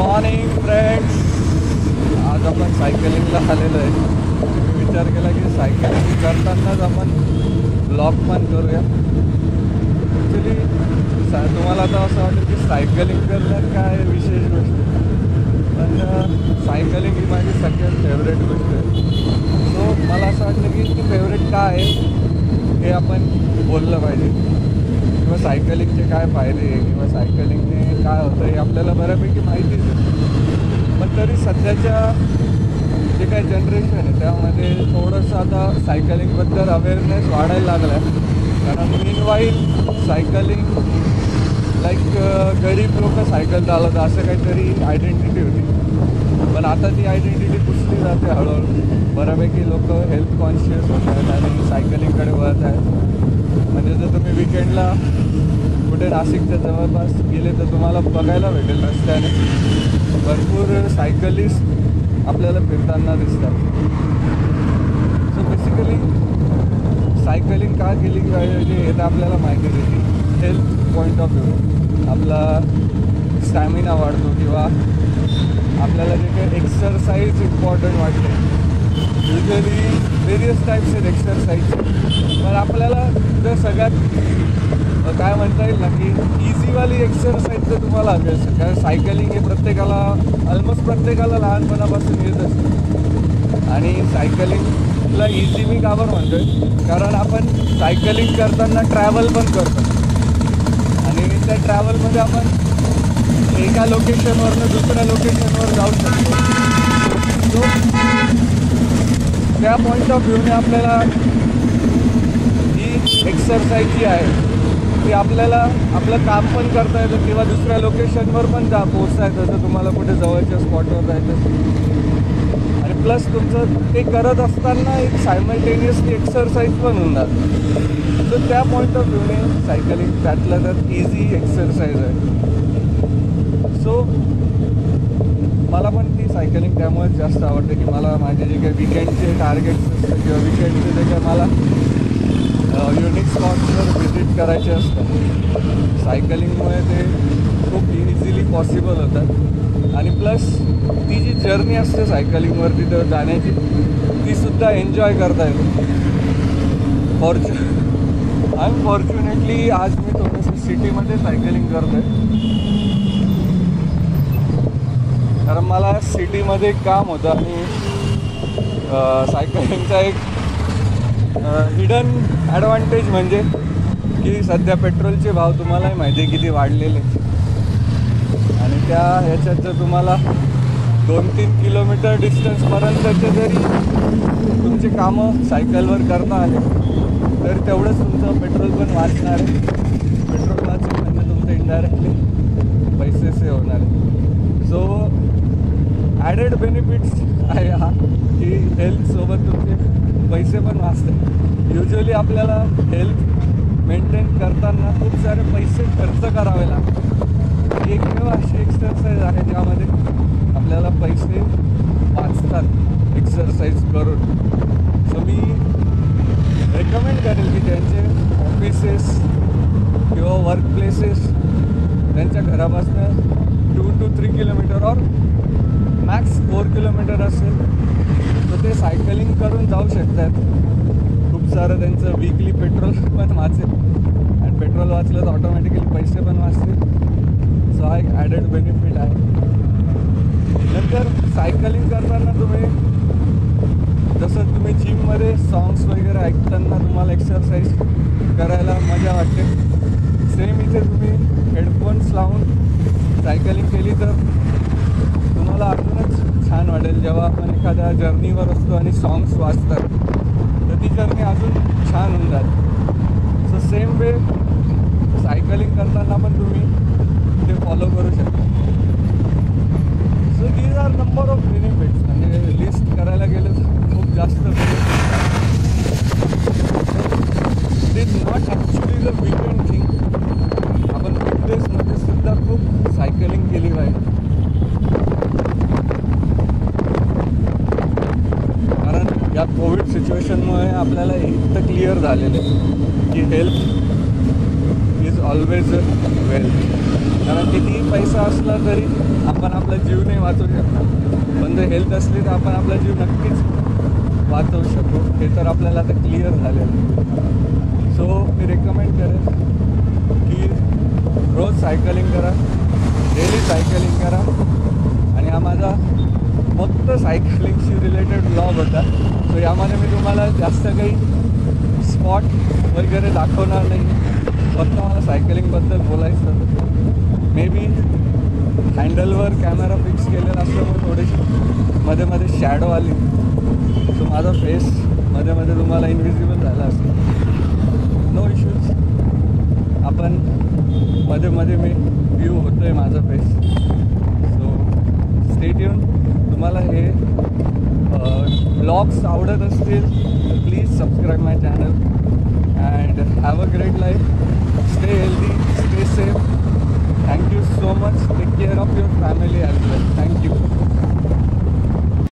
Morning friends आज आपण सायकलिंगला आलेलो आहे. मी विचार केला की सायकलिंग करतानाच आपण ब्लॉग पण करूया. ॲक्च्युली सा तुम्हाला आता असं वाटेल की सायकलिंग करणं काय विशेष गोष्ट पण सायकलिंग ही माझी सगळ्यात फेवरेट गोष्ट आहे. सो मला असं वाटलं की ती फेवरेट काय आहे हे आपण बोललं पाहिजे. किंवा सायकलिंगचे काय फायदे आहे किंवा सायकलिंगने काय होतं हे आपल्याला बऱ्यापैकी माहितीच आहे. पण तरी सध्याच्या जे काही जनरेशन आहे त्यामध्ये थोडंसं आता सायकलिंगबद्दल अवेअरनेस वाढायला लागला आहे कारण मीन सायकलिंग लाईक गरीब लोक सायकल चालवतात असं काहीतरी आयडेंटिटी होती. पण आता ती आयडेंटिटी पुसली जाते हळूहळू. बऱ्यापैकी लोक हेल्थ कॉन्शियस होत आहेत आणि सायकलिंगकडे वळत आहेत. म्हणजे जर तुम्ही विकेंडला कुठे नाशिकच्या जवळपास गेले तर तुम्हाला बघायला भेटेल रस्त्याने. भरपूर सायकलिस्ट आपल्याला फिरताना दिसतात. सो बेसिकली सायकलिंग का केली पाहिजे हे तर आपल्याला माहिती आहे. की हेल्थ पॉईंट ऑफ व्ह्यू आपला स्टॅमिना वाढतो किंवा आपल्याला जे काही एक्सरसाइज इम्पॉर्टंट वाटते. युजली वेरियस टाईप्स आहेत एक्सरसाइज पण आपल्याला जर सगळ्यात काय म्हणता येईल ना की इझीवाली एक्सरसाइज जर तुम्हाला हवी असेल. कारण सायकलिंग हे प्रत्येकाला ऑलमोस्ट प्रत्येकाला लहानपणापासून येत असते. आणि सायकलिंगला इझी मी का बरं म्हणतोय? कारण आपण सायकलिंग करताना ट्रॅव्हल पण करतो. आणि त्या ट्रॅव्हलमध्ये आपण एका लोकेशनवरनं दुसऱ्या लोकेशनवर जाऊ शकतो. सो त्या पॉईंट ऑफ व्ह्यूने आपल्याला ही एक्सरसाइज जी आहे ती आपल्याला आपलं काम पण करता येतं किंवा दुसऱ्या लोकेशनवर पण जा पोचता येतं. जर तुम्हाला कुठे जवळच्या स्पॉटवर जायचं असेल. आणि प्लस तुमचं ते करत असताना एक सायमल्टेनियसली एक्सरसाइज पण होऊन जातं. तर त्या पॉईंट ऑफ व्ह्यूने सायकलिंग त्यातलं तर इझी एक्सरसाइज आहे. सो मला पण ती सायकलिंग त्यामुळेच जास्त आवडते की मला माझे जे काही विकेंडचे टार्गेट्स असतात किंवा विकेंडचे जे काही मला युनिक स्पॉट्सवर व्हिजिट करायचे असतात. सायकलिंगमुळे ते खूप इझिली पॉसिबल होतात. आणि प्लस ती जी जर्नी असते सायकलिंगवरती तर जाण्याची तीसुद्धा एन्जॉय करता येते. फॉर्च्यु अनफॉर्च्युनेटली आज मी थोडंसं सिटीमध्ये सायकलिंग करतो आहे कारण मला सिटीमध्ये एक काम होतं आणि सायकलिंगचा एक हिडन ॲडव्हान्टेज म्हणजे की सध्या पेट्रोलचे भाव तुम्हालाही माहिती आहे किती वाढलेले. आणि त्या ह्याच्यात जर तुम्हाला दोन तीन किलोमीटर डिस्टन्सपर्यंतचे जरी तुमचे कामं सायकलवर करता आले तर तेवढंच तुमचं पेट्रोल पण वाचणार आहे. पेट्रोल वाचेल म्हणजे तुमचं इंडायरेक्टली पैसे सेव्ह होणार आहे. ॲडेड बेनिफिट्स आहे हा की हेल्थसोबत तुमचे पैसे पण वाचते. युजली आपल्याला हेल्थ मेंटेन करताना खूप सारे पैसे खर्च करावे लागतात. एकमेव अशी एक्सरसाइज आहे ज्यामध्ये आपल्याला पैसे वाचतात एक्सरसाइज करून. सो मी रेकमेंड करेल की ज्यांचे ऑफिसेस किंवा वर्क प्लेसेस त्यांच्या घरापासून टू टू थ्री किलोमीटर और मॅक्स फोर किलोमीटर असेल तर ते सायकलिंग करून जाऊ शकतात. खूप सारं त्यांचं वीकली पेट्रोल पण वाचेल. आणि पेट्रोल वाचलं तर ऑटोमॅटिकली पैसे पण वाचतील. सो हा एक ॲडेड बेनिफिट आहे. नंतर सायकलिंग करताना तुम्ही जसं तुम्ही जिममध्ये सॉंग्स वगैरे ऐकताना तुम्हाला एक्सरसाइज करायला मजा वाटते. सेम इथे तुम्ही हेडफोन्स लावून सायकलिंग केली तर तुम्हाला अजूनच छान वाटेल जेव्हा आपण एखाद्या जर्नीवर असतो आणि सॉंग्स वाचतात. तर ती जर्नी अजून छान होऊन जाते. सो सेम वे सायकलिंग करताना पण तुम्ही ते फॉलो करू शकता. So these are number of benefits म्हणजे लिस्ट करायला गेलं तर खूप जास्त it is not actually the weekend thing आपण वीकडेजमध्ये सुद्धा खूप सायकलिंग केली पाहिजे कारण या कोविड सिच्युएशनमुळे आपल्याला इतकं क्लिअर झालेलं आहे की हेल्थ इज ऑलवेज वेल्थ कारण कितीही पैसा असला तरी आपण आपला जीव नाही वाचवू शकतो. पण जर हेल्थ असली तर आपण आपला जीव नक्कीच वाचवू शकतो. हे तर आपल्याला आता क्लिअर झालेलं आहे. सो मी रेकमेंड करेन की रोज सायकलिंग करा डेली सायकलिंग करा. आणि हा माझा फक्त सायकलिंगशी रिलेटेड ब्लॉग होता. सो यामध्ये मी तुम्हाला जास्त काही स्पॉट वगैरे दाखवणार नाही. फक्त मला सायकलिंगबद्दल बोलायचं मे बी हँडलवर कॅमेरा फिक्स केलेला असल्यामुळे थोडीशी मध्ये मध्ये शॅडो आली. सो माझा फेस मध्ये मध्ये तुम्हाला इनविजिबल झाला असेल. नो इश्यूज आपण मध्ये मध्ये मी व्ह्यू होतो आहे माझा फेस सो स्टेट येऊन तुम्हाला हे ब्लॉग्स आवडत असतील तर please subscribe my channel and have a great life stay healthy stay safe thank you so much take care of your family as well